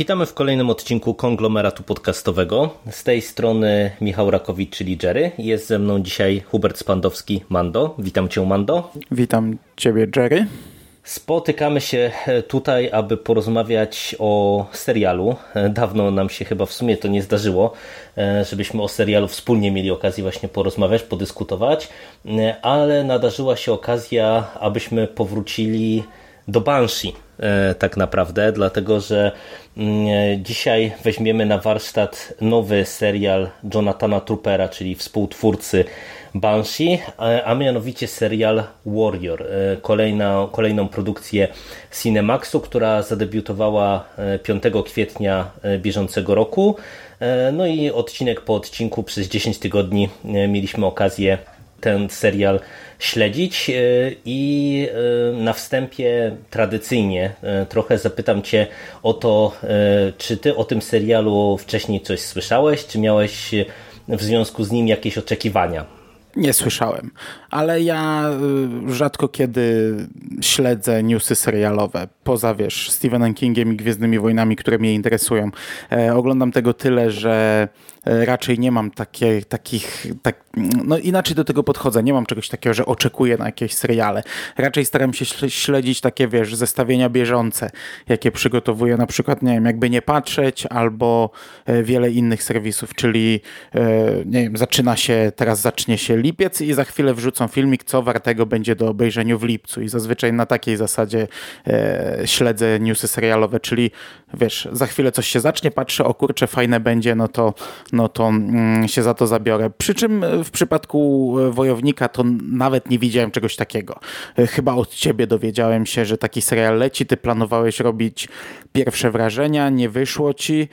Witamy w kolejnym odcinku konglomeratu podcastowego. Z tej strony Michał Rakowicz, czyli Jerry. Jest ze mną dzisiaj Hubert Spandowski, Mando. Witam Cię, Mando. Witam Ciebie, Jerry. Spotykamy się tutaj, aby porozmawiać o serialu. Dawno nam się chyba w sumie to nie zdarzyło, żebyśmy o serialu wspólnie mieli okazję właśnie porozmawiać, podyskutować, ale nadarzyła się okazja, abyśmy powrócili do Banshee tak naprawdę, dlatego że dzisiaj weźmiemy na warsztat nowy serial Jonathana Troopera, czyli współtwórcy Banshee, a mianowicie serial Warrior, kolejna, kolejną produkcję Cinemaxu, która zadebiutowała 5 kwietnia bieżącego roku. No i odcinek po odcinku przez 10 tygodni mieliśmy okazję ten serial śledzić i na wstępie tradycyjnie trochę zapytam Cię o to, czy Ty o tym serialu wcześniej coś słyszałeś, czy miałeś w związku z nim jakieś oczekiwania? Nie słyszałem, ale ja rzadko kiedy śledzę newsy serialowe, poza wiesz, Stephenem Kingiem i Gwiezdnymi Wojnami, które mnie interesują. E, oglądam tego tyle, że raczej nie mam takie, takich, tak, no inaczej do tego podchodzę, nie mam czegoś takiego, że oczekuję na jakieś seriale. Raczej staram się śledzić takie, wiesz, zestawienia bieżące, jakie przygotowuję. Na przykład, nie wiem, jakby nie patrzeć, albo wiele innych serwisów, czyli nie wiem, zaczyna się, teraz zacznie się lipiec i za chwilę wrzucą filmik, co wartego będzie do obejrzenia w lipcu. I zazwyczaj na takiej zasadzie e, śledzę newsy serialowe, czyli wiesz, za chwilę coś się zacznie, patrzę, o kurczę, fajne będzie, no to no to mm, się za to zabiorę. Przy czym w przypadku Wojownika to nawet nie widziałem czegoś takiego. Chyba od ciebie dowiedziałem się, że taki serial leci, ty planowałeś robić pierwsze wrażenia, nie wyszło ci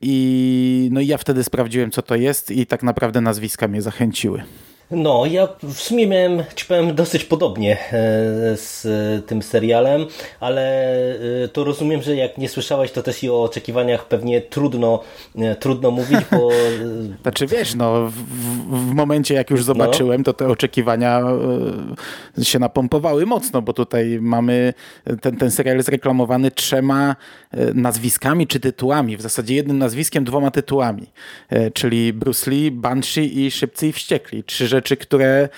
i no i ja wtedy sprawdziłem co to jest i tak naprawdę nazwiska mnie zachęciły. No, ja w sumie miałem, ci powiem, dosyć podobnie z tym serialem, ale to rozumiem, że jak nie słyszałeś, to też i o oczekiwaniach pewnie trudno, trudno mówić, bo... Znaczy wiesz, no w, w momencie jak już zobaczyłem, to te oczekiwania się napompowały mocno, bo tutaj mamy, ten, ten serial jest reklamowany trzema nazwiskami czy tytułami, w zasadzie jednym nazwiskiem, dwoma tytułami, czyli Bruce Lee, Banshee i Szybcy i Wściekli. Trzy rzeczy, które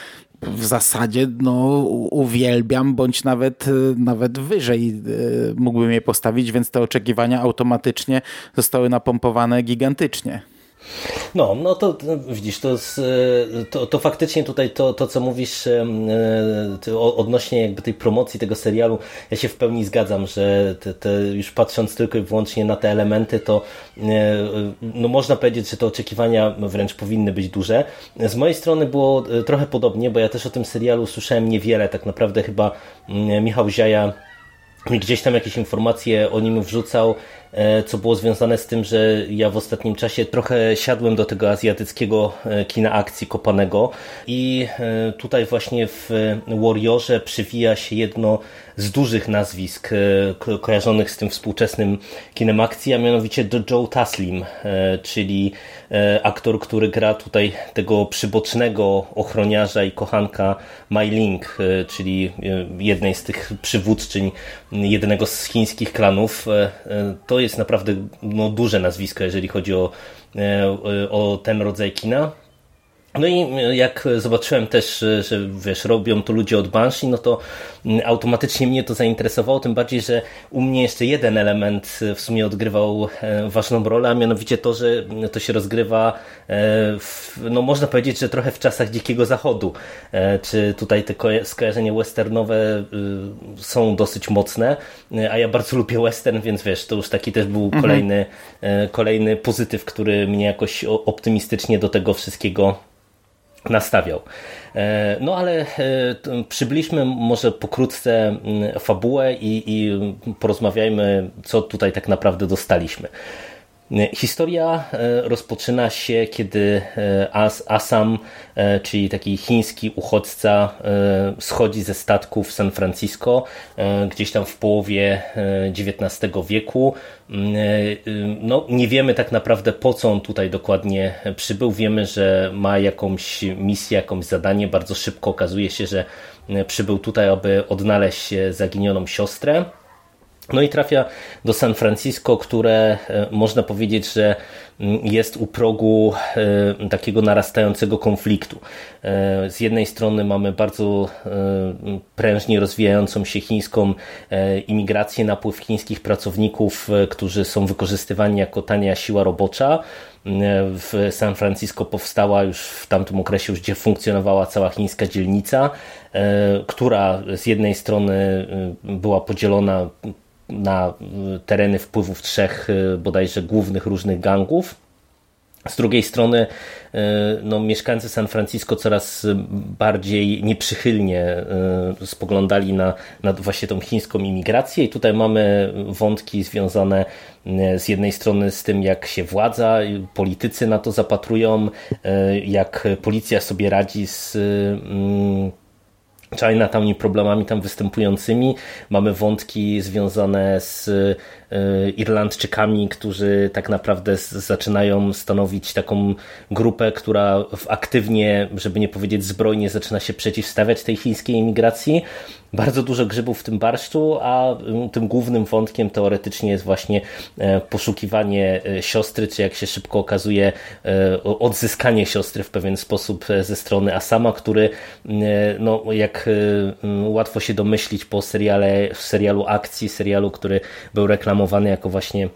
w zasadzie no, uwielbiam, bądź nawet, nawet wyżej mógłbym je postawić, więc te oczekiwania automatycznie zostały napompowane gigantycznie. No, no to widzisz, to, to, to faktycznie tutaj to, to, co mówisz odnośnie jakby tej promocji tego serialu, ja się w pełni zgadzam, że te, te już patrząc tylko i wyłącznie na te elementy, to no można powiedzieć, że te oczekiwania wręcz powinny być duże. Z mojej strony było trochę podobnie, bo ja też o tym serialu słyszałem niewiele, tak naprawdę chyba Michał Ziaja gdzieś tam jakieś informacje o nim wrzucał, co było związane z tym, że ja w ostatnim czasie trochę siadłem do tego azjatyckiego kina akcji kopanego i tutaj właśnie w Warriorze przywija się jedno z dużych nazwisk kojarzonych z tym współczesnym kinem akcji, a mianowicie Joe Taslim, czyli aktor, który gra tutaj tego przybocznego ochroniarza i kochanka Mai Ling, czyli jednej z tych przywódczyń jednego z chińskich klanów. To jest naprawdę no, duże nazwisko, jeżeli chodzi o, o ten rodzaj kina. No i jak zobaczyłem też, że wiesz, robią to ludzie od Banshee, no to automatycznie mnie to zainteresowało, tym bardziej, że u mnie jeszcze jeden element w sumie odgrywał ważną rolę, a mianowicie to, że to się rozgrywa w, no można powiedzieć, że trochę w czasach Dzikiego Zachodu. Czy tutaj te skojarzenia westernowe są dosyć mocne, a ja bardzo lubię western, więc wiesz, to już taki też był kolejny, kolejny pozytyw, który mnie jakoś optymistycznie do tego wszystkiego nastawiał. No ale przybliżmy może pokrótce fabułę i, i porozmawiajmy, co tutaj tak naprawdę dostaliśmy. Historia e, rozpoczyna się, kiedy e, As Asam, e, czyli taki chiński uchodźca, schodzi ze statku w San Francisco gdzieś tam w połowie XIX wieku. No, nie wiemy tak naprawdę po co on tutaj dokładnie przybył. Wiemy, że ma jakąś misję, jakąś zadanie. Bardzo szybko okazuje się, że przybył tutaj, aby odnaleźć zaginioną siostrę. No i trafia do San Francisco, które e, można powiedzieć, że mm, jest u progu e, takiego narastającego konfliktu. E, z jednej strony mamy bardzo prężnie rozwijającą się chińską imigrację, napływ chińskich pracowników, którzy są wykorzystywani jako tania siła robocza. W San Francisco powstała już w tamtym okresie, już gdzie funkcjonowała cała chińska dzielnica, która z jednej strony była podzielona na y, tereny wpływów trzech y, bodajże głównych różnych gangów. Z drugiej strony y, no, mieszkańcy San Francisco coraz bardziej nieprzychylnie spoglądali na, na właśnie tą chińską imigrację i tutaj mamy wątki związane z jednej strony z tym, jak się władza, politycy na to zapatrują, jak policja sobie radzi z Chinatown i problemami tam występującymi. Mamy wątki związane z e, Irlandczykami, którzy tak naprawdę zaczynają stanowić taką grupę, która aktywnie, żeby nie powiedzieć zbrojnie, zaczyna się przeciwstawiać tej chińskiej emigracji bardzo dużo grzybów w tym barszczu, a mm, tym głównym wątkiem teoretycznie jest właśnie e, poszukiwanie e, siostry, czy jak się szybko okazuje, e, odzyskanie siostry w pewien sposób ze strony Asama, który, no, jak łatwo się domyślić po seriale, serialu akcji, serialu, który był reklamowany jako właśnie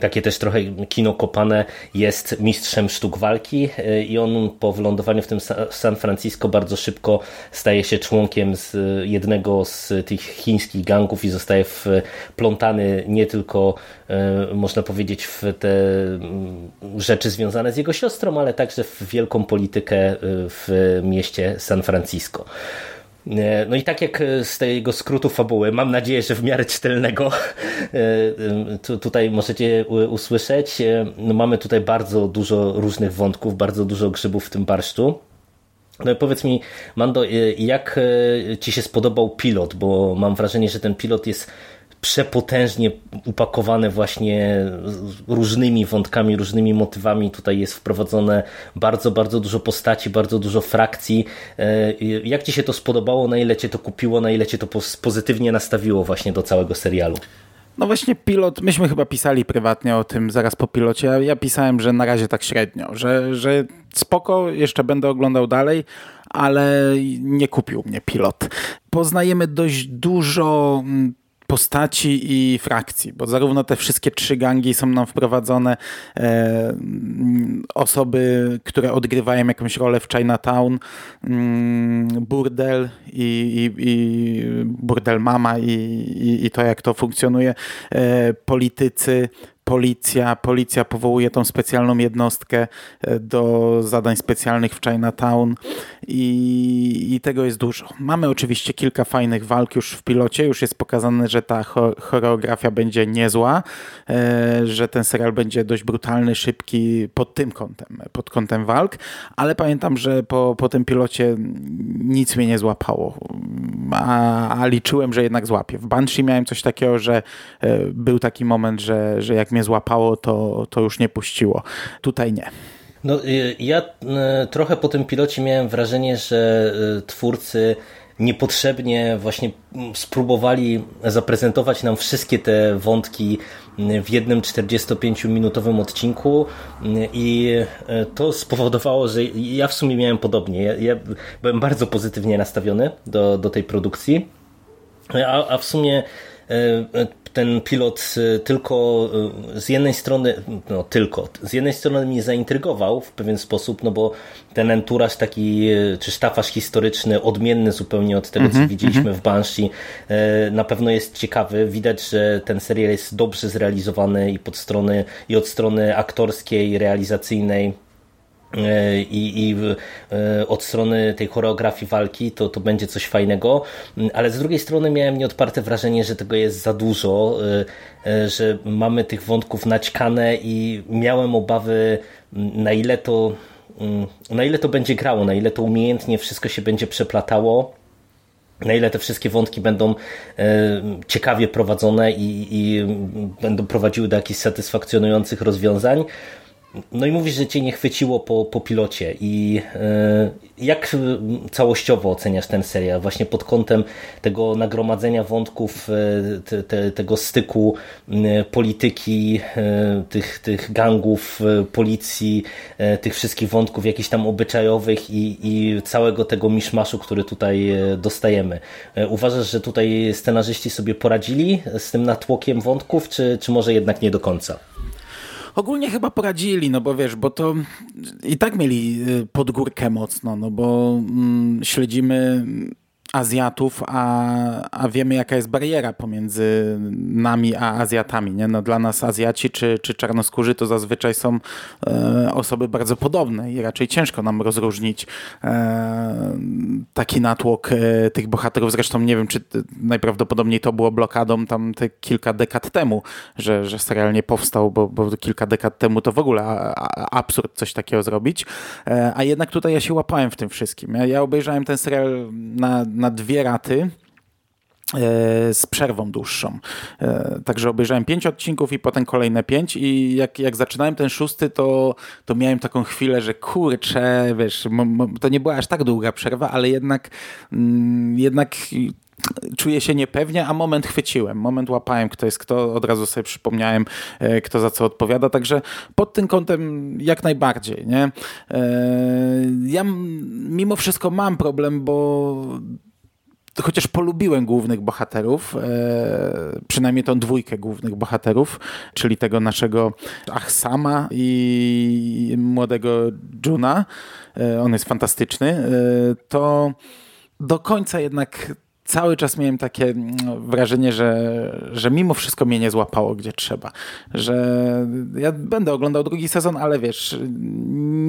takie też trochę kino kopane jest mistrzem sztuk walki y, i on po wylądowaniu w tym San Francisco bardzo szybko staje się członkiem z jednego z tych chińskich gangów i zostaje wplątany nie tylko y, można powiedzieć w te mm, rzeczy związane z jego siostrą, ale także w wielką politykę y, w mieście San Francisco. No i tak jak z tego skrótu fabuły, mam nadzieję, że w miarę czytelnego e, tutaj możecie usłyszeć. E, no mamy tutaj bardzo dużo różnych wątków, bardzo dużo grzybów w tym barszczu. No i powiedz mi, Mando, e, jak Ci się spodobał pilot? Bo mam wrażenie, że ten pilot jest przepotężnie upakowane właśnie różnymi wątkami, różnymi motywami. Tutaj jest wprowadzone bardzo, bardzo dużo postaci, bardzo dużo frakcji. E, jak Ci się to spodobało? Na ile Cię to kupiło? Na ile Cię to pozytywnie nastawiło właśnie do całego serialu? No właśnie pilot, myśmy chyba pisali prywatnie o tym zaraz po pilocie. Ja pisałem, że na razie tak średnio, że, że spoko, jeszcze będę oglądał dalej, ale nie kupił mnie pilot. Poznajemy dość dużo mm, postaci i frakcji, bo zarówno te wszystkie trzy gangi są nam wprowadzone, e, osoby, które odgrywają jakąś rolę w Chinatown, mm, burdel i, i, i burdel mama i, i, i, to, jak to funkcjonuje, e, politycy, policja, policja powołuje tą specjalną jednostkę e, do zadań specjalnych w Chinatown i, i tego jest dużo. Mamy oczywiście kilka fajnych walk już w pilocie, już jest pokazane, że ta choreografia będzie niezła, e, że ten serial będzie dość brutalny, szybki pod tym kątem, pod kątem walk, ale pamiętam, że po, po tym pilocie nic mnie nie złapało, a, a liczyłem, że jednak złapie. W Banshee miałem coś takiego, że e, był taki moment, że, że jak mnie złapało, to, to już nie puściło. Tutaj nie. No, y, ja y, trochę po tym pilocie miałem wrażenie, że y, twórcy niepotrzebnie właśnie mm, spróbowali zaprezentować nam wszystkie te wątki w jednym 45-minutowym odcinku i to spowodowało, że ja w sumie miałem podobnie. Ja, byłem bardzo pozytywnie nastawiony do, do tej produkcji, a, a w sumie ten pilot y, tylko y, z jednej strony, no tylko, z jednej strony mnie zaintrygował w pewien sposób, no bo ten enturaż taki, y, czy sztafaż historyczny, odmienny zupełnie od tego, co mm -hmm, widzieliśmy mm -hmm. w Banshee, na pewno jest ciekawy. Widać, że ten serial jest dobrze zrealizowany i pod strony, i od strony aktorskiej, realizacyjnej, i, i od strony tej choreografii walki to, to będzie coś fajnego, ale z drugiej strony miałem nieodparte wrażenie, że tego jest za dużo, że mamy tych wątków naćkane i miałem obawy na ile to na ile to będzie grało, na ile to umiejętnie wszystko się będzie przeplatało na ile te wszystkie wątki będą e, ciekawie prowadzone i, i będą prowadziły do jakichś satysfakcjonujących rozwiązań. No i mówisz, że cię nie chwyciło po, po pilocie i e, jak całościowo oceniasz ten serial? Właśnie pod kątem tego nagromadzenia wątków, e, te, te, tego styku polityki, tych, tych gangów, policji, tych wszystkich wątków jakichś tam obyczajowych i, i całego tego miszmaszu, który tutaj dostajemy. Uważasz, że tutaj scenarzyści sobie poradzili z tym natłokiem wątków, czy, czy może jednak nie do końca? Ogólnie chyba poradzili, no bo wiesz, bo to i tak mieli y, podgórkę mocno, no bo mm, śledzimy Azjatów, a, a wiemy jaka jest bariera pomiędzy nami a Azjatami. Nie? No, dla nas Azjaci czy, czy czarnoskórzy to zazwyczaj są e, osoby bardzo podobne i raczej ciężko nam rozróżnić e, taki natłok e, tych bohaterów. Zresztą nie wiem, czy najprawdopodobniej to było blokadą tam te kilka dekad temu, że, że serial nie powstał, bo, bo kilka dekad temu to w ogóle absurd coś takiego zrobić. E, a jednak tutaj ja się łapałem w tym wszystkim. Ja, ja obejrzałem ten serial na na dwie raty e, z przerwą dłuższą. E, także obejrzałem pięć odcinków i potem kolejne pięć i jak, jak zaczynałem ten szósty, to, to miałem taką chwilę, że kurczę, wiesz, to nie była aż tak długa przerwa, ale jednak, mm, jednak czuję się niepewnie, a moment chwyciłem, moment łapałem, kto jest kto, od razu sobie przypomniałem, e, kto za co odpowiada, także pod tym kątem jak najbardziej, nie? Ja mimo wszystko mam problem, bo chociaż polubiłem głównych bohaterów, e, przynajmniej tą dwójkę głównych bohaterów, czyli tego naszego Ahsama i młodego Juna, e, on jest fantastyczny, e, to do końca jednak cały czas miałem takie mm, wrażenie, że, że mimo wszystko mnie nie złapało gdzie trzeba. Że ja będę oglądał drugi sezon, ale wiesz,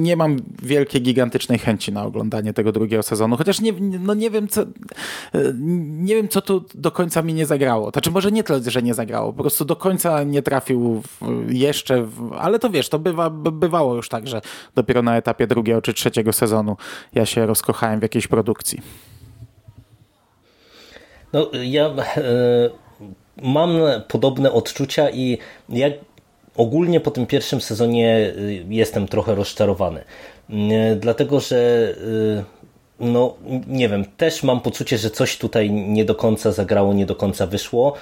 nie mam wielkiej, gigantycznej chęci na oglądanie tego drugiego sezonu. Chociaż nie, no nie wiem, co nie wiem, co tu do końca mi nie zagrało. Znaczy może nie tyle, że nie zagrało, po prostu do końca nie trafił jeszcze, w, ale to wiesz, to bywa, bywało już tak, że dopiero na etapie drugiego czy trzeciego sezonu ja się rozkochałem w jakiejś produkcji. No, ja e, mam podobne odczucia i ja ogólnie po tym pierwszym sezonie e, jestem trochę rozczarowany. E, dlatego, że no nie wiem, też mam poczucie, że coś tutaj nie do końca zagrało, nie do końca wyszło.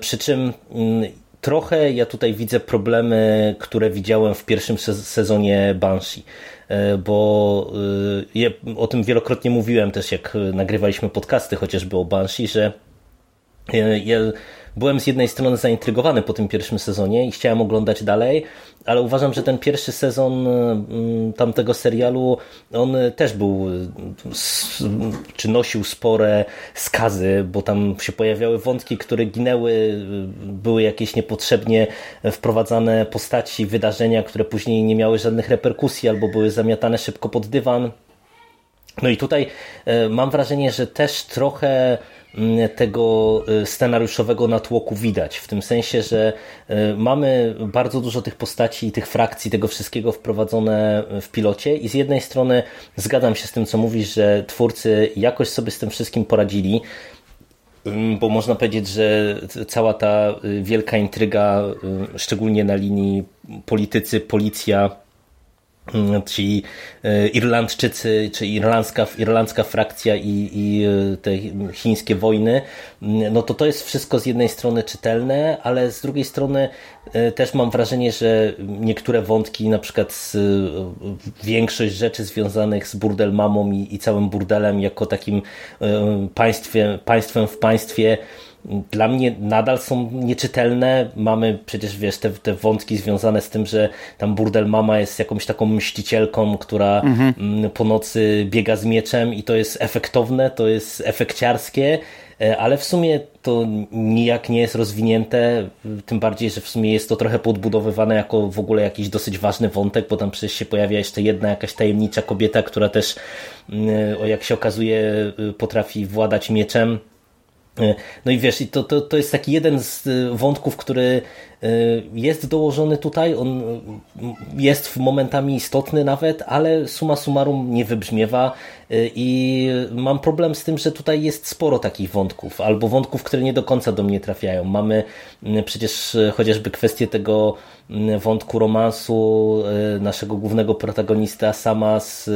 Przy czym mm, trochę ja tutaj widzę problemy, które widziałem w pierwszym sezonie Banshee. E, bo e, ja o tym wielokrotnie mówiłem też, jak nagrywaliśmy podcasty chociażby o Banshee, że e, ja byłem z jednej strony zaintrygowany po tym pierwszym sezonie i chciałem oglądać dalej, ale uważam, że ten pierwszy sezon mm, tamtego serialu, on też był, czy nosił spore skazy, bo tam się pojawiały wątki, które ginęły, były jakieś niepotrzebnie wprowadzane postaci, wydarzenia, które później nie miały żadnych reperkusji albo były zamiatane szybko pod dywan. No i tutaj e, mam wrażenie, że też trochę tego y, scenariuszowego natłoku widać. W tym sensie, że y, mamy bardzo dużo tych postaci i tych frakcji, tego wszystkiego wprowadzone w pilocie i z jednej strony zgadzam się z tym, co mówisz, że twórcy jakoś sobie z tym wszystkim poradzili, bo można powiedzieć, że cała ta y, wielka intryga, szczególnie na linii politycy, policja, ci e, Irlandczycy, czy irlandzka, irlandzka frakcja i, i e, te chińskie wojny, mm, no to to jest wszystko z jednej strony czytelne, ale z drugiej strony e, też mam wrażenie, że niektóre wątki, na przykład większość rzeczy związanych z burdel mamą i, i całym burdelem jako takim państwie, państwem w państwie, dla mnie nadal są nieczytelne. Mamy przecież, wiesz, te, te wątki związane z tym, że tam burdel mama jest jakąś taką mścicielką, która mhm. po nocy biega z mieczem i to jest efektowne, to jest efekciarskie, e, ale w sumie to nijak nie jest rozwinięte, tym bardziej, że w sumie jest to trochę podbudowywane jako w ogóle jakiś dosyć ważny wątek, bo tam przecież się pojawia jeszcze jedna jakaś tajemnicza kobieta, która też, o jak się okazuje, potrafi władać mieczem no i wiesz, to, to, to jest taki jeden z e, wątków, który e, jest dołożony tutaj, on jest momentami istotny nawet, ale suma summarum nie wybrzmiewa. I mam problem z tym, że tutaj jest sporo takich wątków, albo wątków, które nie do końca do mnie trafiają. Mamy przecież chociażby kwestię tego wątku romansu naszego głównego protagonista sama z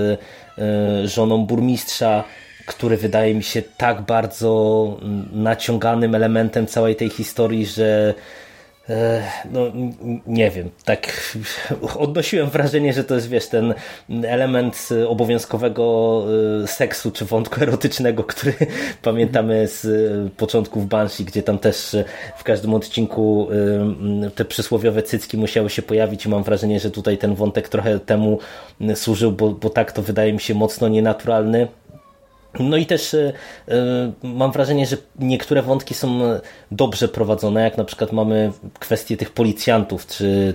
żoną burmistrza, który wydaje mi się tak bardzo naciąganym elementem całej tej historii, że e, no nie wiem, tak odnosiłem wrażenie, że to jest wiesz, ten element obowiązkowego e, seksu czy wątku erotycznego, który pamiętamy z początków Banshee, gdzie tam też w każdym odcinku e, te przysłowiowe cycki musiały się pojawić i mam wrażenie, że tutaj ten wątek trochę temu służył, bo, bo tak to wydaje mi się mocno nienaturalny no i też e, e, mam wrażenie, że niektóre wątki są dobrze prowadzone, jak na przykład mamy kwestię tych policjantów, czy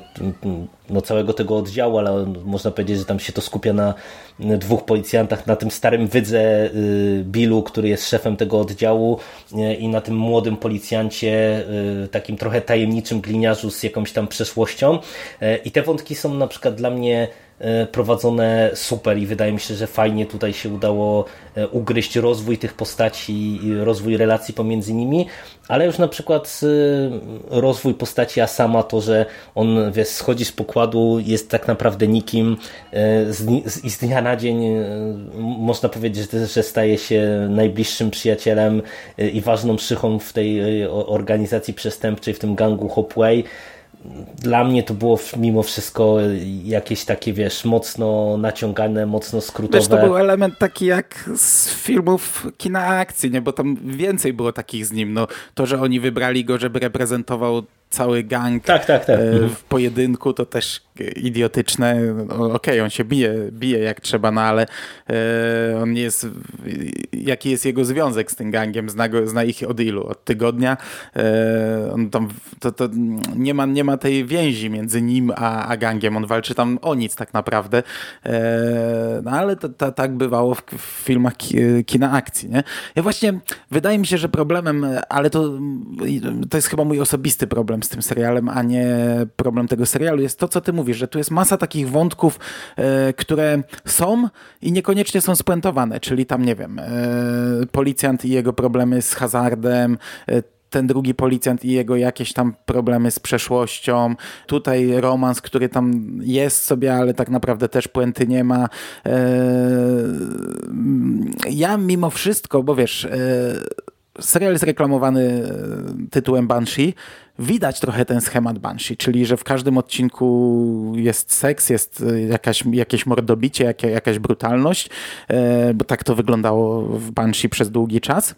no, całego tego oddziału, ale można powiedzieć, że tam się to skupia na dwóch policjantach, na tym starym wydze y, Billu, który jest szefem tego oddziału y, i na tym młodym policjancie, takim trochę tajemniczym gliniarzu z jakąś tam przeszłością. I te wątki są na przykład dla mnie prowadzone super i wydaje mi się, że fajnie tutaj się udało ugryźć rozwój tych postaci i rozwój relacji pomiędzy nimi, ale już na przykład rozwój postaci Asama, to, że on wiesz, schodzi z pokładu, jest tak naprawdę nikim i z dnia na dzień e, można powiedzieć, że staje się najbliższym przyjacielem e, i ważną szychą w tej e, organizacji przestępczej, w tym gangu Hopway dla mnie to było mimo wszystko jakieś takie, wiesz, mocno naciągane, mocno skrótowe. Wiesz, to był element taki jak z filmów kina akcji, nie? Bo tam więcej było takich z nim. No, to, że oni wybrali go, żeby reprezentował cały gang tak, tak, tak. Mhm. w pojedynku, to też idiotyczne. Okej, okay, on się bije, bije jak trzeba, no ale e, on jest, jaki jest jego związek z tym gangiem, zna, go, zna ich od ilu? Od tygodnia. E, on tam, to, to nie, ma, nie ma tej więzi między nim a, a gangiem. On walczy tam o nic tak naprawdę. E, no ale to, to, tak bywało w, w filmach kina akcji, nie? Ja właśnie, wydaje mi się, że problemem, ale to, to jest chyba mój osobisty problem z tym serialem, a nie problem tego serialu, jest to, co ty mówisz mówisz, że tu jest masa takich wątków, e, które są i niekoniecznie są spuentowane, czyli tam, nie wiem, e, policjant i jego problemy z hazardem, e, ten drugi policjant i jego jakieś tam problemy z przeszłością. Tutaj romans, który tam jest sobie, ale tak naprawdę też puenty nie ma. Ja mimo wszystko, bo wiesz, serial jest reklamowany tytułem Banshee, widać trochę ten schemat Banshee, czyli że w każdym odcinku jest seks, jest e, jakaś, jakieś mordobicie, jakaś brutalność, e, bo tak to wyglądało w Banshee przez długi czas.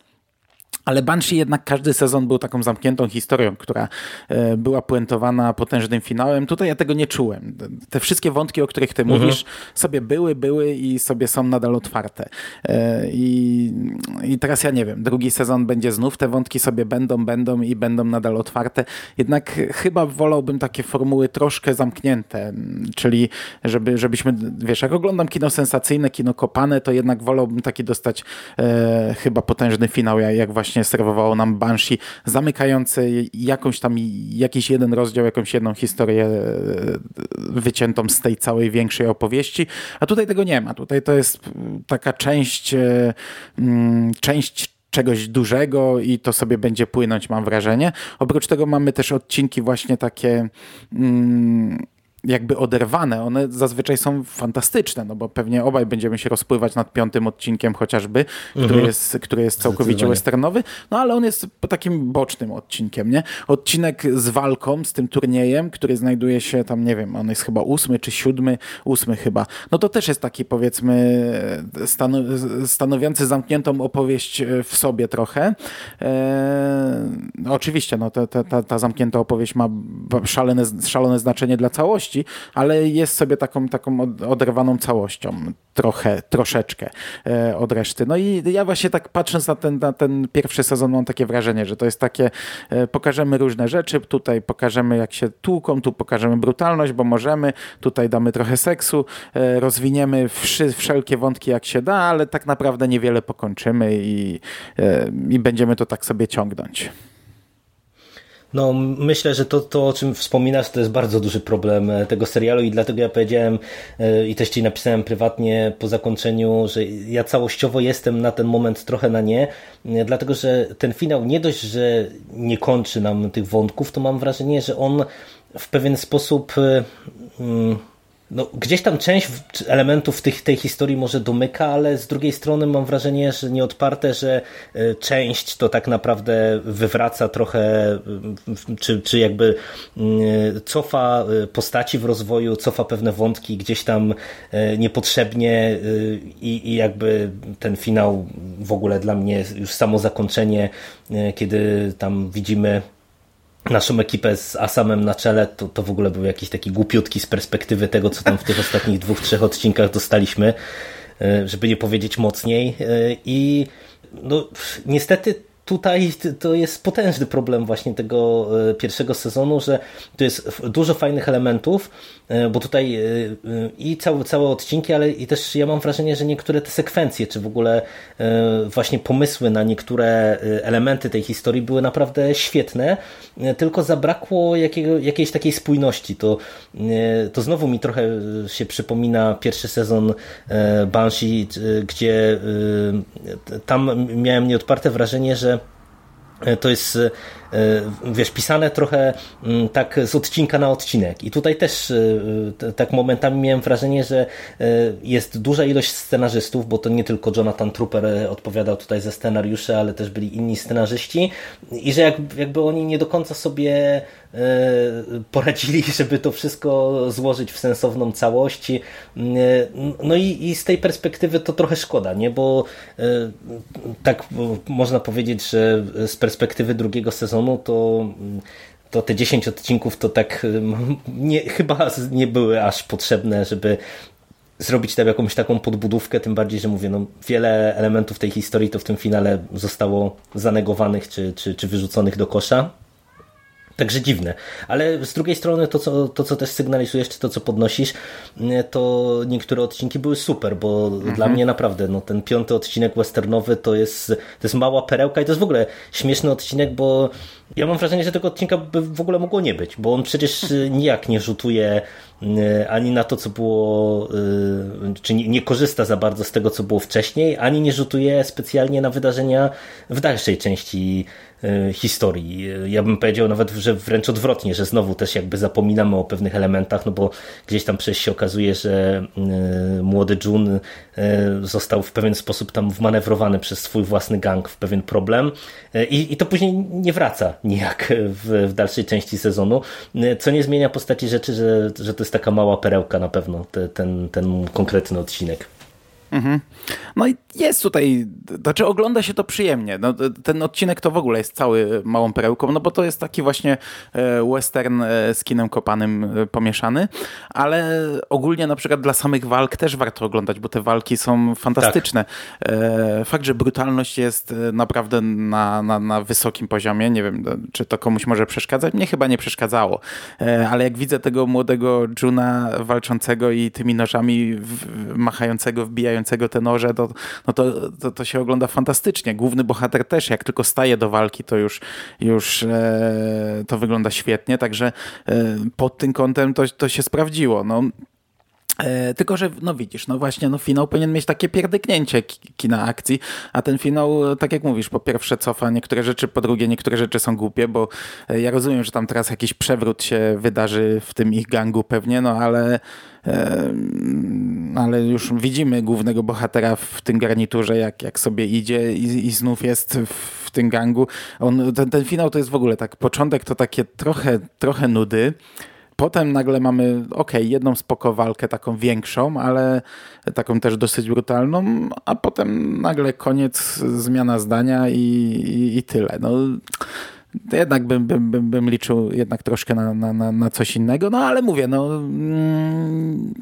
Ale Banshee jednak każdy sezon był taką zamkniętą historią, która e, była puentowana potężnym finałem. Tutaj ja tego nie czułem. Te wszystkie wątki, o których ty mhm. mówisz, sobie były, były i sobie są nadal otwarte. E, I, I teraz ja nie wiem, drugi sezon będzie znów, te wątki sobie będą, będą i będą nadal otwarte. Jednak chyba wolałbym takie formuły troszkę zamknięte, czyli żeby, żebyśmy, wiesz, jak oglądam kino sensacyjne, kino kopane, to jednak wolałbym taki dostać e, chyba potężny finał, jak właśnie właśnie serwowało nam Banshee, zamykające jakąś tam, jakiś jeden rozdział, jakąś jedną historię e, wyciętą z tej całej większej opowieści, a tutaj tego nie ma. Tutaj to jest taka część, e, część czegoś dużego i to sobie będzie płynąć, mam wrażenie. Oprócz tego mamy też odcinki właśnie takie jakby oderwane, one zazwyczaj są fantastyczne, no bo pewnie obaj będziemy się rozpływać nad piątym odcinkiem chociażby, który, Mhm. jest, który jest całkowicie westernowy, no ale on jest takim bocznym odcinkiem, nie? Odcinek z walką, z tym turniejem, który znajduje się tam, nie wiem, on jest chyba ósmy czy siódmy, ósmy chyba. No to też jest taki powiedzmy stano, stanowiący zamkniętą opowieść e, w sobie trochę. E, no oczywiście, no ta, ta, ta, ta zamknięta opowieść ma szalone, szalone znaczenie dla całości, ale jest sobie taką, taką od- oderwaną całością trochę, troszeczkę e, od reszty. No i ja właśnie tak patrząc na ten, na ten pierwszy sezon mam takie wrażenie, że to jest takie e, pokażemy różne rzeczy, tutaj pokażemy jak się tłuką, tu pokażemy brutalność, bo możemy, tutaj damy trochę seksu, e, rozwiniemy wszy, wszelkie wątki jak się da, ale tak naprawdę niewiele pokończymy i, i będziemy to tak sobie ciągnąć. No, myślę, że to, to, o czym wspominasz, to jest bardzo duży problem e, tego serialu i dlatego ja powiedziałem e, i też Ci napisałem prywatnie po zakończeniu, że ja całościowo jestem na ten moment trochę na nie, e, dlatego że ten finał nie dość, że nie kończy nam tych wątków, to mam wrażenie, że on w pewien sposób e, mm, no, gdzieś tam część elementów tych, tej historii może domyka, ale z drugiej strony mam wrażenie, że nieodparte, że e, część to tak naprawdę wywraca trochę, w- czy, czy jakby mm, cofa e, postaci w rozwoju, cofa pewne wątki gdzieś tam e, niepotrzebnie i, i jakby ten finał w ogóle dla mnie już samo zakończenie, kiedy tam widzimy naszą ekipę z Asamem na czele, to, to w ogóle był jakiś taki głupiutki z perspektywy tego, co tam w tych ostatnich dwóch, trzech odcinkach dostaliśmy, e, żeby nie powiedzieć mocniej. E, I no, niestety tutaj to jest potężny problem właśnie tego e, pierwszego sezonu, że to jest dużo fajnych elementów, e, bo tutaj e, i całe, całe odcinki, ale i też ja mam wrażenie, że niektóre te sekwencje, czy w ogóle właśnie pomysły na niektóre elementy tej historii były naprawdę świetne, tylko zabrakło jakiego, jakiejś takiej spójności. To, to znowu mi trochę się przypomina pierwszy sezon Banshee, gdzie tam miałem nieodparte wrażenie, że to jest, e, wiesz, pisane trochę mm, tak z odcinka na odcinek. I tutaj też e, tak momentami miałem wrażenie, że e, jest duża ilość scenarzystów, bo to nie tylko Jonathan Trooper e, odpowiadał tutaj za scenariusze, ale też byli inni scenarzyści i że jak, jakby oni nie do końca sobie e, poradzili, żeby to wszystko złożyć w sensowną całość. E, No i, i z tej perspektywy to trochę szkoda, nie? Bo e, tak można powiedzieć, że z perspektywy drugiego sezonu to to te 10 odcinków to tak nie, chyba nie były aż potrzebne, żeby zrobić tam jakąś taką podbudówkę, tym bardziej, że mówię, no, wiele elementów tej historii to w tym finale zostało zanegowanych czy, czy, czy wyrzuconych do kosza. Także dziwne. Ale z drugiej strony to co, to, co też sygnalizujesz, czy to, co podnosisz, nie, to niektóre odcinki były super, bo dla mnie naprawdę no, ten piąty odcinek westernowy to jest, to jest mała perełka i to jest w ogóle śmieszny odcinek, bo ja mam wrażenie, że tego odcinka by w ogóle mogło nie być, bo on przecież y, nijak nie rzutuje y, ani na to, co było, y, czy nie, nie korzysta za bardzo z tego, co było wcześniej, ani nie rzutuje specjalnie na wydarzenia w dalszej części historii. Ja bym powiedział nawet, że wręcz odwrotnie, że znowu też jakby zapominamy o pewnych elementach, no bo gdzieś tam przecież się okazuje, że y, młody Jun y, został w pewien sposób tam wmanewrowany przez swój własny gang w pewien problem i, i to później nie wraca nijak w, w dalszej części sezonu, co nie zmienia postaci rzeczy, że, że to jest taka mała perełka na pewno, te, ten, ten konkretny odcinek. No i jest tutaj, znaczy ogląda się to przyjemnie. No, ten odcinek to w ogóle jest cały małą perełką, no bo to jest taki właśnie e, western e, z kinem kopanym e, pomieszany, ale ogólnie na przykład dla samych walk też warto oglądać, bo te walki są fantastyczne. E, Fakt, że brutalność jest naprawdę na, na, na wysokim poziomie, nie wiem, czy to komuś może przeszkadzać, mnie chyba nie przeszkadzało, ale jak widzę tego młodego Juna walczącego i tymi nożami machającego, wbijającego te noże, to, no to, to, to się ogląda fantastycznie. Główny bohater też, jak tylko staje do walki, to już, już e, to wygląda świetnie, także e, pod tym kątem to, to się sprawdziło. No, E, tylko, że no widzisz, no właśnie, no finał powinien mieć takie pierdyknięcie kina akcji, a ten finał, tak jak mówisz, po pierwsze cofa niektóre rzeczy, po drugie niektóre rzeczy są głupie, bo e, ja rozumiem, że tam teraz jakiś przewrót się wydarzy w tym ich gangu pewnie, no ale ale już widzimy głównego bohatera w tym garniturze, jak, jak sobie idzie i, i znów jest w tym gangu. On, ten, ten finał to jest w ogóle tak, początek to takie trochę, trochę nudy, Potem nagle mamy, ok, jedną spoko walkę taką większą, ale taką też dosyć brutalną, a potem nagle koniec, zmiana zdania i, i, i tyle. No, jednak bym, bym, bym, bym liczył jednak troszkę na, na, na coś innego, no ale mówię, no mm,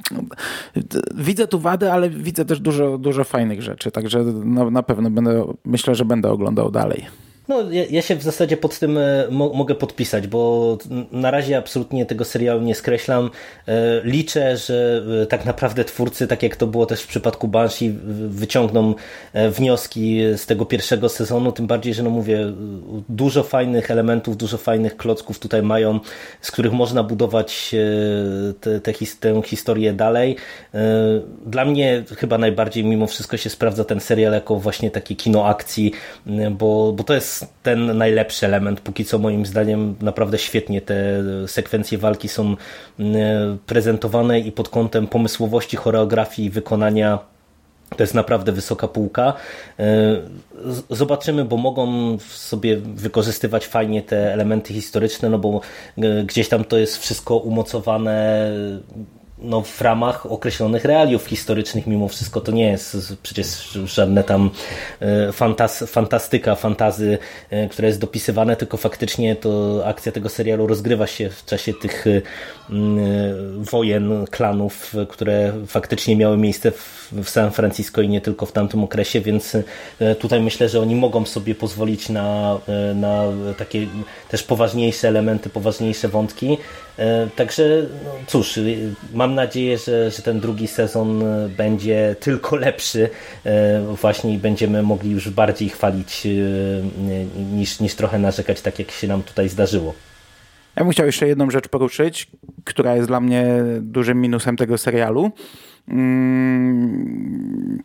widzę tu wady, ale widzę też dużo, dużo fajnych rzeczy, także no, na pewno będę, myślę, że będę oglądał dalej. No, ja, ja, się w zasadzie pod tym e, mo mogę podpisać, bo na razie absolutnie tego serialu nie skreślam. E, liczę, że e, tak naprawdę twórcy, tak jak to było też w przypadku Banshee, wyciągną wnioski z tego pierwszego sezonu, tym bardziej, że no mówię, dużo fajnych elementów, dużo fajnych klocków tutaj mają, z których można budować te, te his tę historię dalej. Dla mnie chyba najbardziej mimo wszystko się sprawdza ten serial jako właśnie taki kino akcji, bo, bo to jest ten najlepszy element. Póki co moim zdaniem naprawdę świetnie te sekwencje walki są mm, prezentowane i pod kątem pomysłowości, choreografii i wykonania to jest naprawdę wysoka półka. E, zobaczymy, bo mogą sobie wykorzystywać fajnie te elementy historyczne, no bo e, gdzieś tam to jest wszystko umocowane no, w ramach określonych realiów historycznych mimo wszystko to nie jest przecież żadne tam e, fantas, fantastyka, fantazy, e, które jest dopisywane, tylko faktycznie to akcja tego serialu rozgrywa się w czasie tych e, wojen klanów, które faktycznie miały miejsce w San Francisco i nie tylko w tamtym okresie, więc tutaj myślę, że oni mogą sobie pozwolić na, na takie też poważniejsze elementy, poważniejsze wątki. Także no cóż, mam mam nadzieję, że, że ten drugi sezon e, będzie tylko lepszy e, właśnie i będziemy mogli już bardziej chwalić e, niż, niż trochę narzekać, tak jak się nam tutaj zdarzyło. Ja bym chciał jeszcze jedną rzecz poruszyć, która jest dla mnie dużym minusem tego serialu. Hmm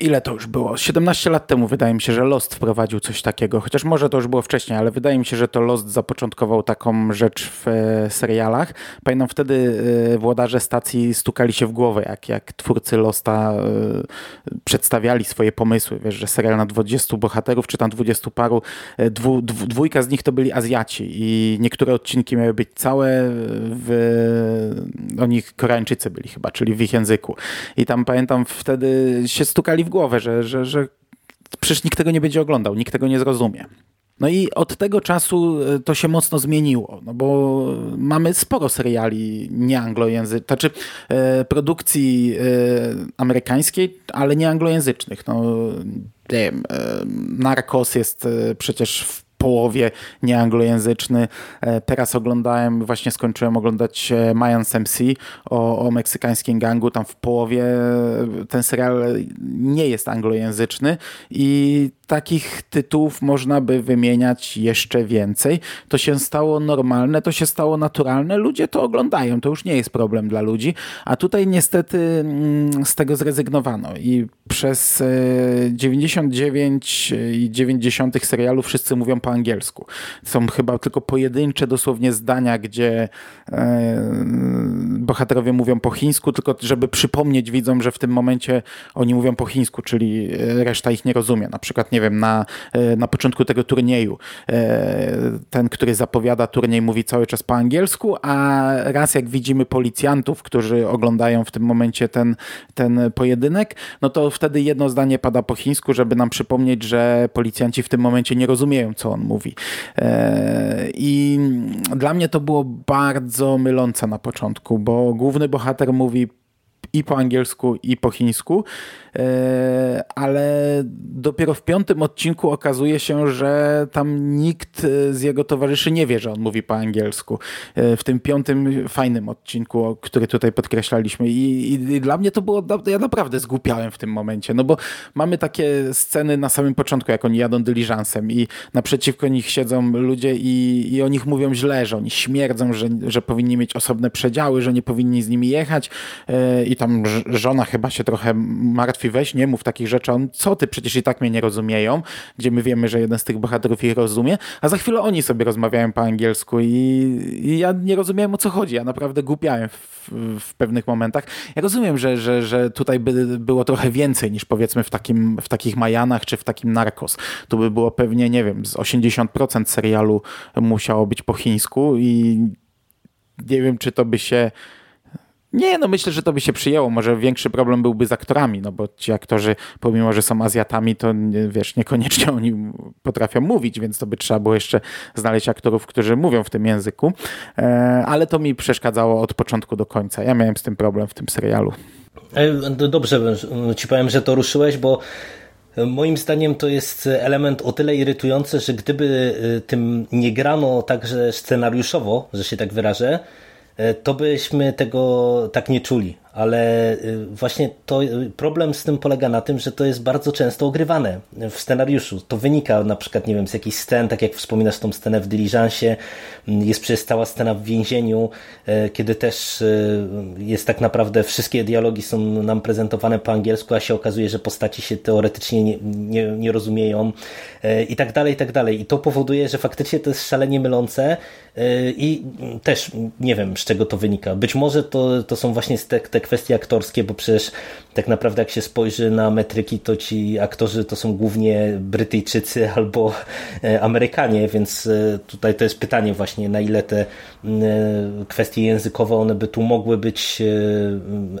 ile to już było? 17 lat temu wydaje mi się, że Lost wprowadził coś takiego, chociaż może to już było wcześniej, ale wydaje mi się, że to Lost zapoczątkował taką rzecz w e, serialach. Pamiętam wtedy e, włodarze stacji stukali się w głowę, jak, jak twórcy Losta e, przedstawiali swoje pomysły, wiesz, że serial na 20 bohaterów, czy tam 20 paru, dwu, dwójka z nich to byli Azjaci i niektóre odcinki miały być całe w, oni Koreańczycy byli chyba, czyli w ich języku. I tam pamiętam wtedy się stukali w głowę, że, że, że przecież nikt tego nie będzie oglądał, nikt tego nie zrozumie. No i od tego czasu e, to się mocno zmieniło, no bo mamy sporo seriali nieanglojęzycznych, znaczy e, produkcji e, amerykańskiej, ale nieanglojęzycznych. No, nie wiem, Narcos jest przecież w połowie nieanglojęzyczny. E, teraz oglądałem, właśnie skończyłem oglądać e, Mayans MC o, o meksykańskim gangu. Tam w połowie ten serial nie jest anglojęzyczny i takich tytułów można by wymieniać jeszcze więcej. To się stało normalne, to się stało naturalne, ludzie to oglądają, to już nie jest problem dla ludzi, a tutaj niestety mm, z tego zrezygnowano i przez 99 e, i 90 serialu wszyscy mówią angielsku. Są chyba tylko pojedyncze dosłownie zdania, gdzie e, bohaterowie mówią po chińsku, tylko żeby przypomnieć widzom, że w tym momencie oni mówią po chińsku, czyli reszta ich nie rozumie. Na przykład, nie wiem, na, e, na początku tego turnieju e, ten, który zapowiada turniej mówi cały czas po angielsku, a raz jak widzimy policjantów, którzy oglądają w tym momencie ten, ten pojedynek, no to wtedy jedno zdanie pada po chińsku, żeby nam przypomnieć, że policjanci w tym momencie nie rozumieją, co on mówi. E, I dla mnie to było bardzo mylące na początku, bo główny bohater mówi i po angielsku, i po chińsku, e, ale dopiero w piątym odcinku okazuje się, że tam nikt z jego towarzyszy nie wie, że on mówi po angielsku. E, w tym piątym fajnym odcinku, który tutaj podkreślaliśmy. I, i, i dla mnie to było, ja naprawdę zgłupiałem w tym momencie, no bo mamy takie sceny na samym początku, jak oni jadą dyliżansem i naprzeciwko nich siedzą ludzie i, i o nich mówią źle, że oni śmierdzą, że, że powinni mieć osobne przedziały, że nie powinni z nimi jechać. E, i tam żona chyba się trochę martwi, weź nie mów takich rzeczy, on co ty, przecież i tak mnie nie rozumieją, gdzie my wiemy, że jeden z tych bohaterów ich rozumie, a za chwilę oni sobie rozmawiają po angielsku i, i ja nie rozumiałem o co chodzi, ja naprawdę głupiałem w, w pewnych momentach. Ja rozumiem, że, że, że tutaj by było trochę więcej niż powiedzmy w, takim, w takich Majanach czy w takim Narcos. Tu by było pewnie, nie wiem, z 80% serialu musiało być po chińsku i nie wiem, czy to by się nie, no myślę, że to by się przyjęło. Może większy problem byłby z aktorami, no bo ci aktorzy, pomimo, że są Azjatami, to wiesz, niekoniecznie oni potrafią mówić, więc to by trzeba było jeszcze znaleźć aktorów, którzy mówią w tym języku. E, ale to mi przeszkadzało od początku do końca. Ja miałem z tym problem w tym serialu. E, dobrze, ci powiem, że to ruszyłeś, bo Moim zdaniem to jest element o tyle irytujący, że gdyby tym nie grano także scenariuszowo, że się tak wyrażę, E, to byśmy tego tak nie czuli ale y, właśnie to y, problem z tym polega na tym, że to jest bardzo często ogrywane w scenariuszu. To wynika na przykład, nie wiem, z jakichś scen, tak jak wspominasz tą scenę w Diligencie, mm, jest przecież cała scena w więzieniu, e, kiedy też y, jest tak naprawdę wszystkie dialogi są nam prezentowane po angielsku, a się okazuje, że postaci się teoretycznie nie, nie, nie rozumieją e, i tak dalej, i tak dalej. I to powoduje, że faktycznie to jest szalenie mylące e, i też nie wiem, z czego to wynika. Być może to, to są właśnie te, te kwestie aktorskie, bo przecież tak naprawdę jak się spojrzy na metryki, to ci aktorzy to są głównie Brytyjczycy albo e, Amerykanie, więc e, tutaj to jest pytanie właśnie, na ile te e, kwestie językowe, one by tu mogły być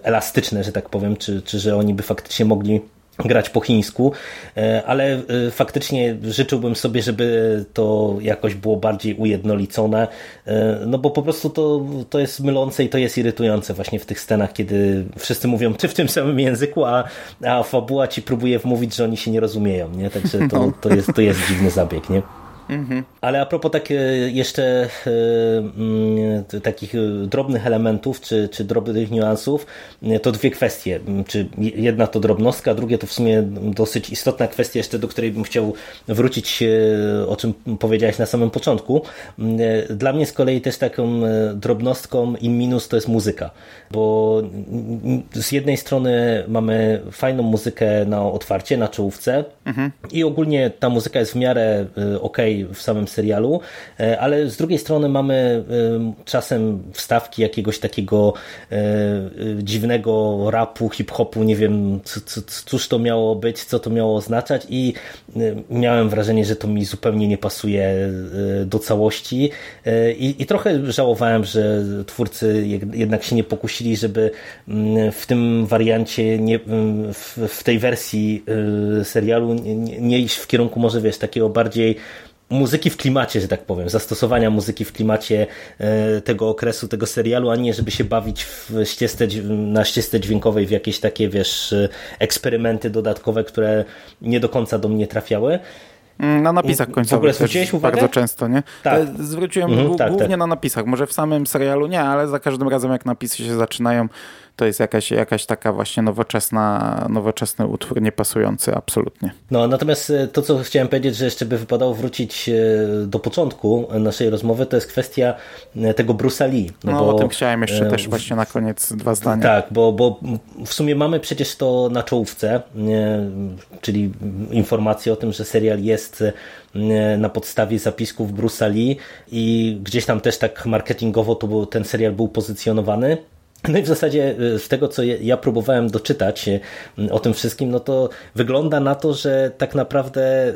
elastyczne, że tak powiem, czy, czy że oni by faktycznie mogli grać po chińsku, e, ale e, faktycznie życzyłbym sobie, żeby to jakoś było bardziej ujednolicone, e, no bo po prostu to, to jest mylące i to jest irytujące właśnie w tych scenach, kiedy wszyscy mówią czy w tym samym języku, a, a fabuła ci próbuje wmówić, że oni się nie rozumieją, nie? Także to, no. to, jest, to jest dziwny zabieg, nie? Mhm. Ale a propos tak jeszcze y, takich drobnych elementów, czy, czy drobnych niuansów, to dwie kwestie. Czy jedna to drobnostka, drugie to w sumie dosyć istotna kwestia jeszcze, do której bym chciał wrócić, o czym powiedziałeś na samym początku. Dla mnie z kolei też taką drobnostką i minus to jest muzyka, bo z jednej strony mamy fajną muzykę na otwarcie, na czołówce mhm. i ogólnie ta muzyka jest w miarę w samym serialu, e, ale z drugiej strony mamy e, czasem wstawki jakiegoś takiego e, dziwnego rapu, hip-hopu, nie wiem cóż to miało być, co to miało oznaczać i miałem wrażenie, że to mi zupełnie nie pasuje do całości i, i trochę żałowałem, że twórcy jednak się nie pokusili, żeby mm, w tym wariancie, nie, w, w tej wersji serialu nie, nie iść w kierunku może wiesz, takiego bardziej muzyki w klimacie, że tak powiem, zastosowania muzyki w klimacie e, tego okresu, tego serialu, a nie żeby się bawić w ścieżce, na ścieżce dźwiękowej w jakieś takie, wiesz, eksperymenty dodatkowe, które nie do końca do mnie trafiały. Mm, na napisach końcowych też bardzo często, nie? Tak. E, zwróciłem mhm, tak, głównie tak. na napisach. Może w samym serialu nie, ale za każdym razem jak napisy się zaczynają, to jest jakaś, jakaś taka właśnie nowoczesna, nowoczesny utwór niepasujący absolutnie. No natomiast e, to, co chciałem powiedzieć, że jeszcze by wypadało wrócić e, do początku naszej rozmowy, to jest kwestia tego Bruce'a Lee. No, no bo, o tym chciałem jeszcze też właśnie na koniec dwa zdania. Tak, bo, bo w sumie mamy przecież to na czołówce, czyli informację o tym, że serial jest na podstawie zapisków Bruce'a Lee i gdzieś tam też tak marketingowo to był, ten serial był pozycjonowany. No i w zasadzie y, z tego, co ja próbowałem doczytać y, o tym wszystkim, no to wygląda na to, że tak naprawdę y,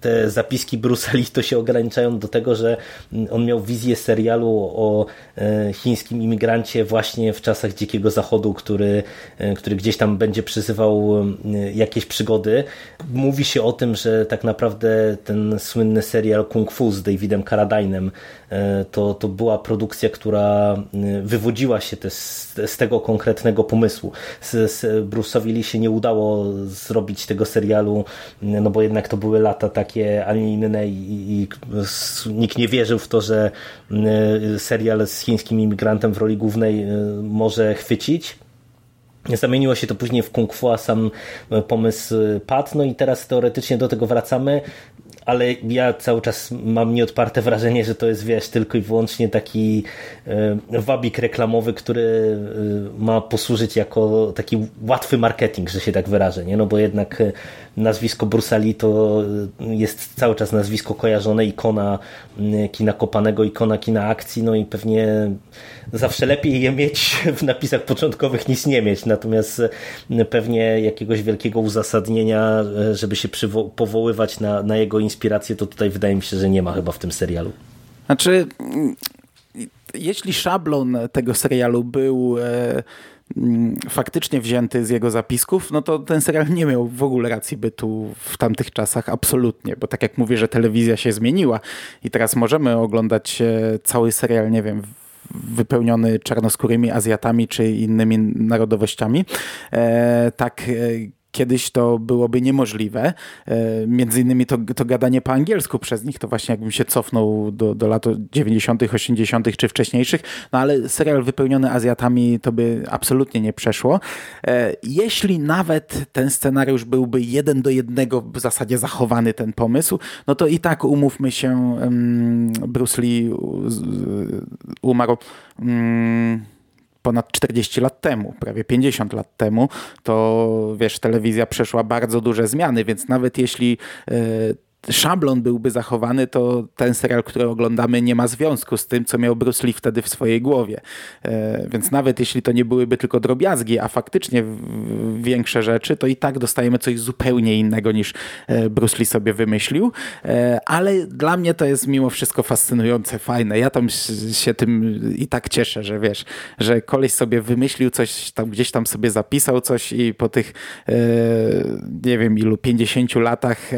te zapiski Bruce Lee to się ograniczają do tego, że on miał wizję serialu o chińskim imigrancie właśnie w czasach Dzikiego Zachodu, który, który gdzieś tam będzie przyzywał jakieś przygody. Mówi się o tym, że tak naprawdę ten słynny serial Kung Fu z Davidem Carradine'em to, to była produkcja, która wywodziła się też z, tego konkretnego pomysłu. Z, z Bruce'owi Lee się nie udało zrobić tego serialu, no bo jednak to były lata takie, a nie inne i, i nikt nie wierzył w to, że serial z chińskim imigrantem w roli głównej może chwycić. Zamieniło się to później w kung fu, a sam pomysł padł. No i teraz teoretycznie do tego wracamy ale ja cały czas mam nieodparte wrażenie, że to jest, wiesz, tylko i wyłącznie taki e, wabik reklamowy, który e, ma posłużyć jako taki łatwy marketing, że się tak wyrażę, nie? No bo jednak e, nazwisko Brusali to jest cały czas nazwisko kojarzone, ikona kina kopanego, ikona kina akcji, no i pewnie zawsze lepiej je mieć w napisach początkowych niż nie mieć, natomiast pewnie jakiegoś wielkiego uzasadnienia, żeby się powoływać na, na jego inspirację, to tutaj wydaje mi się, że nie ma chyba w tym serialu. Znaczy, jeśli szablon tego serialu był e, mm, faktycznie wzięty z jego zapisków, no to ten serial nie miał w ogóle racji bytu w tamtych czasach, absolutnie, bo tak jak mówię, że telewizja się zmieniła i teraz możemy oglądać e, cały serial, nie wiem, wypełniony czarnoskórymi Azjatami czy innymi narodowościami, e, tak kiedyś to byłoby niemożliwe. E, między innymi to, to gadanie po angielsku przez nich, to właśnie jakbym się cofnął do, do lat 90., 80. czy wcześniejszych, no ale serial wypełniony Azjatami to by absolutnie nie przeszło. E, jeśli nawet ten scenariusz byłby jeden do jednego w zasadzie zachowany ten pomysł, no to i tak umówmy się, Bruce Lee umarł ponad 40 lat temu, prawie 50 lat temu, to wiesz, telewizja przeszła bardzo duże zmiany, więc nawet jeśli e, szablon byłby zachowany, to ten serial, który oglądamy, nie ma związku z tym, co miał Bruce Lee wtedy w swojej głowie. E, więc nawet jeśli to nie byłyby tylko drobiazgi, a faktycznie większe rzeczy, to i tak dostajemy coś zupełnie innego niż e, Bruce Lee sobie wymyślił. E, ale dla mnie to jest mimo wszystko fascynujące, fajne. Ja tam się tym i tak cieszę, że wiesz, że koleś sobie wymyślił coś, tam gdzieś tam sobie zapisał coś i po tych nie wiem ilu, 50 latach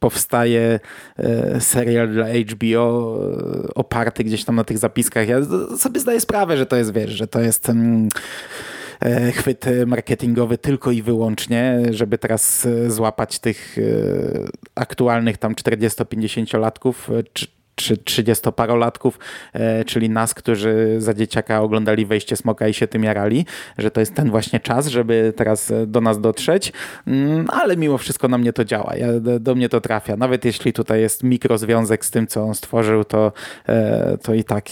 powstaje e, serial dla HBO e, oparty gdzieś tam na tych zapiskach. Ja sobie zdaję sprawę, że to jest, wiesz, że to jest mm, e, chwyt marketingowy tylko i wyłącznie, żeby teraz złapać tych aktualnych tam 40-50 latków, czy 30-parolatków, e, czyli nas, którzy za dzieciaka oglądali wejście smoka i się tym jarali, że to jest ten właśnie czas, żeby teraz e, do nas dotrzeć, mm, ale mimo wszystko na mnie to działa, ja, do mnie to trafia. Nawet jeśli tutaj jest mikrozwiązek z tym, co on stworzył, to, e, to i tak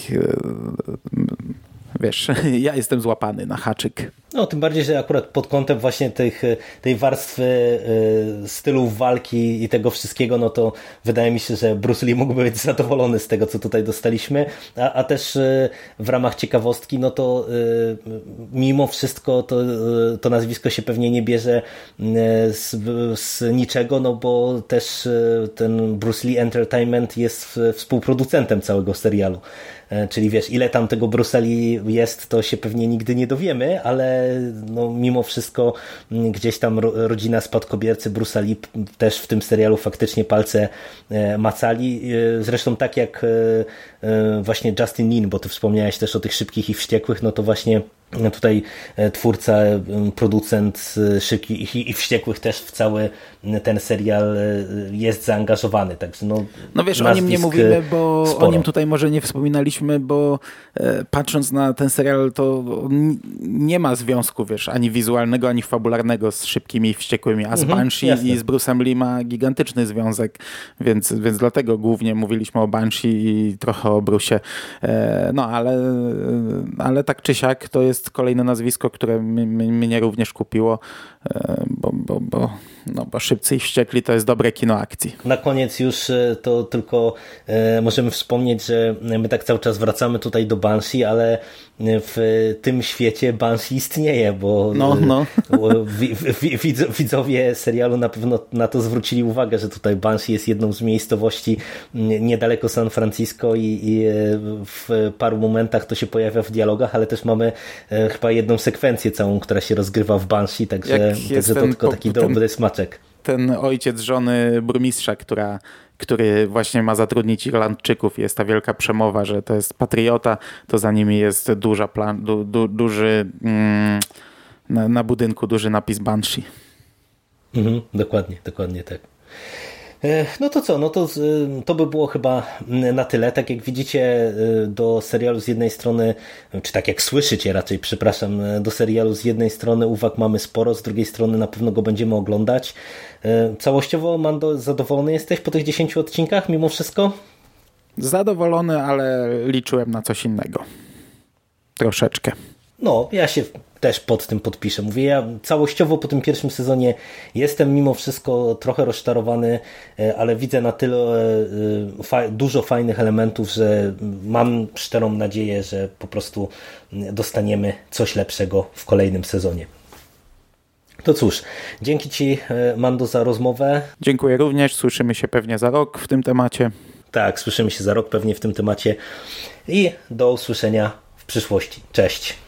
wiesz, ja jestem złapany na haczyk. No, tym bardziej, że akurat pod kątem właśnie tych, tej warstwy y, stylów walki i tego wszystkiego, no to wydaje mi się, że Bruce Lee mógłby być zadowolony z tego, co tutaj dostaliśmy, a, a też y, w ramach ciekawostki, no to mimo wszystko to, to nazwisko się pewnie nie bierze z, z niczego, no bo też ten Bruce Lee Entertainment jest współproducentem całego serialu. E, czyli wiesz, ile tam tego Bruseli jest, to się pewnie nigdy nie dowiemy, ale no, mimo wszystko gdzieś tam rodzina spadkobiercy Bruseli też w tym serialu faktycznie palce e, macali. E, zresztą tak jak właśnie Justin Lin, bo ty wspomniałeś też o tych szybkich i wściekłych, no to właśnie Tutaj e, twórca, producent e, Szybkich i Wściekłych też w cały ten serial e, jest zaangażowany. Także no, no wiesz, o nim nie mówimy, bo sporo. o nim tutaj może nie wspominaliśmy, bo patrząc na ten serial, to nie ma związku, wiesz, ani wizualnego, ani fabularnego z Szybkimi i Wściekłymi, a z mhm, Banshee jasne. i z Bruce'em Lee ma gigantyczny związek, więc, więc dlatego głównie mówiliśmy o Banshee i trochę o Bruce'ie. No, ale, ale tak czy siak to jest jest kolejne nazwisko, które mnie również kupiło, e, bo, bo, bo, no, bo Szybcy i Wściekli to jest dobre kino akcji. Na koniec już e, to tylko e, możemy wspomnieć, że my tak cały czas wracamy tutaj do Banshee, ale w tym świecie Banshee istnieje, bo no, no. widzowie serialu na pewno na to zwrócili uwagę, że tutaj Banshee jest jedną z miejscowości niedaleko San Francisco i, i w paru momentach to się pojawia w dialogach, ale też mamy E, chyba jedną sekwencję całą, która się rozgrywa w Banshee, także, także to tylko taki dobry smaczek ten ojciec żony burmistrza, która który właśnie ma zatrudnić Irlandczyków. Jest ta wielka przemowa, że to jest patriota, to za nimi jest duża plan, du, du, duży mm, na, na budynku duży napis Banshee. Mhm, dokładnie, dokładnie tak. E, No to co, no to, z- to by było chyba na tyle. Tak jak widzicie, e, do serialu z jednej strony, czy tak jak słyszycie raczej, przepraszam, e, do serialu z jednej strony uwag mamy sporo, z drugiej strony na pewno go będziemy oglądać. E, Całościowo, Mando, zadowolony jesteś po tych 10 odcinkach mimo wszystko? Zadowolony, ale liczyłem na coś innego. Troszeczkę. No, ja się też pod tym podpiszę. Mówię, ja całościowo po tym pierwszym sezonie jestem mimo wszystko trochę rozczarowany, e, ale widzę na tyle e, dużo fajnych elementów, że mam szczerą nadzieję, że po prostu dostaniemy coś lepszego w kolejnym sezonie. To cóż, dzięki Ci, e, Mando, za rozmowę. Dziękuję również. Słyszymy się pewnie za rok w tym temacie. Tak, słyszymy się za rok pewnie w tym temacie i do usłyszenia w przyszłości. Cześć.